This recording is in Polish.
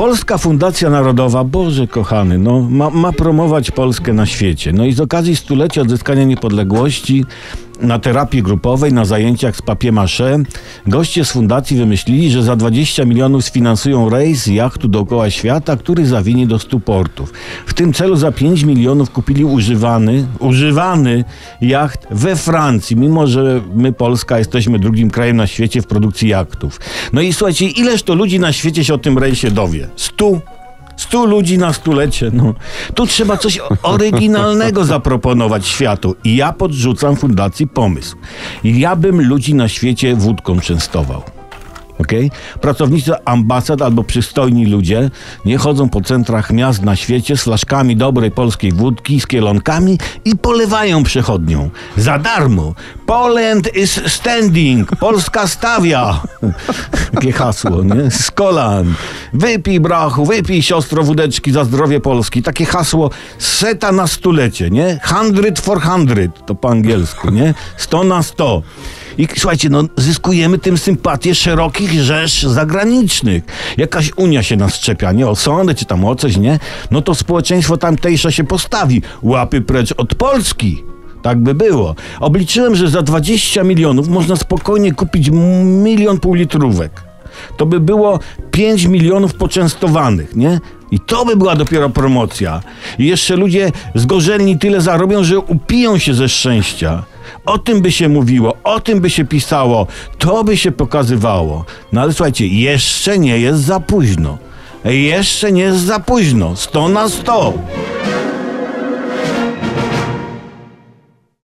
Polska Fundacja Narodowa, Boże kochany, no, ma, ma promować Polskę na świecie. No i z okazji stulecia odzyskania niepodległości na terapii grupowej, na zajęciach z papier-mâché, goście z fundacji wymyślili, że za 20 milionów sfinansują rejs jachtu dookoła świata, który zawinie do 100 portów. W tym celu za 5 milionów kupili używany, używany jacht we Francji, mimo że my, Polska, jesteśmy drugim krajem na świecie w produkcji jachtów. No i słuchajcie, ileż to ludzi na świecie się o tym rejsie dowie? 100 Stu ludzi na stulecie, no. Tu trzeba coś oryginalnego zaproponować światu. I ja podrzucam fundacji pomysł. Ja bym ludzi na świecie wódką częstował. Okay? Pracownicy ambasad albo przystojni ludzie nie chodzą po centrach miast na świecie z flaszkami dobrej polskiej wódki, z kielonkami i polewają przechodnią. Za darmo. Poland is standing. Polska stawia. Takie hasło, nie? Z kolan. Wypij brachu, wypij siostro wódeczki za zdrowie Polski. Takie hasło seta na stulecie, nie? Hundred for hundred. To po angielsku, nie? Sto na sto. I słuchajcie, no zyskujemy tym sympatię szerokich rzesz zagranicznych. Jakaś Unia się nas szczepia, nie? O sądy czy tam o coś, nie? No to społeczeństwo tamtejsze się postawi. Łapy precz od Polski. Tak by było. Obliczyłem, że za 20 milionów można spokojnie kupić milion półlitrówek. To by było 5 milionów poczęstowanych, nie? I to by była dopiero promocja. I jeszcze ludzie zgorzelni tyle zarobią, że upiją się ze szczęścia. O tym by się mówiło, o tym by się pisało, to by się pokazywało. No ale słuchajcie, jeszcze nie jest za późno. Jeszcze nie jest za późno. Sto na sto.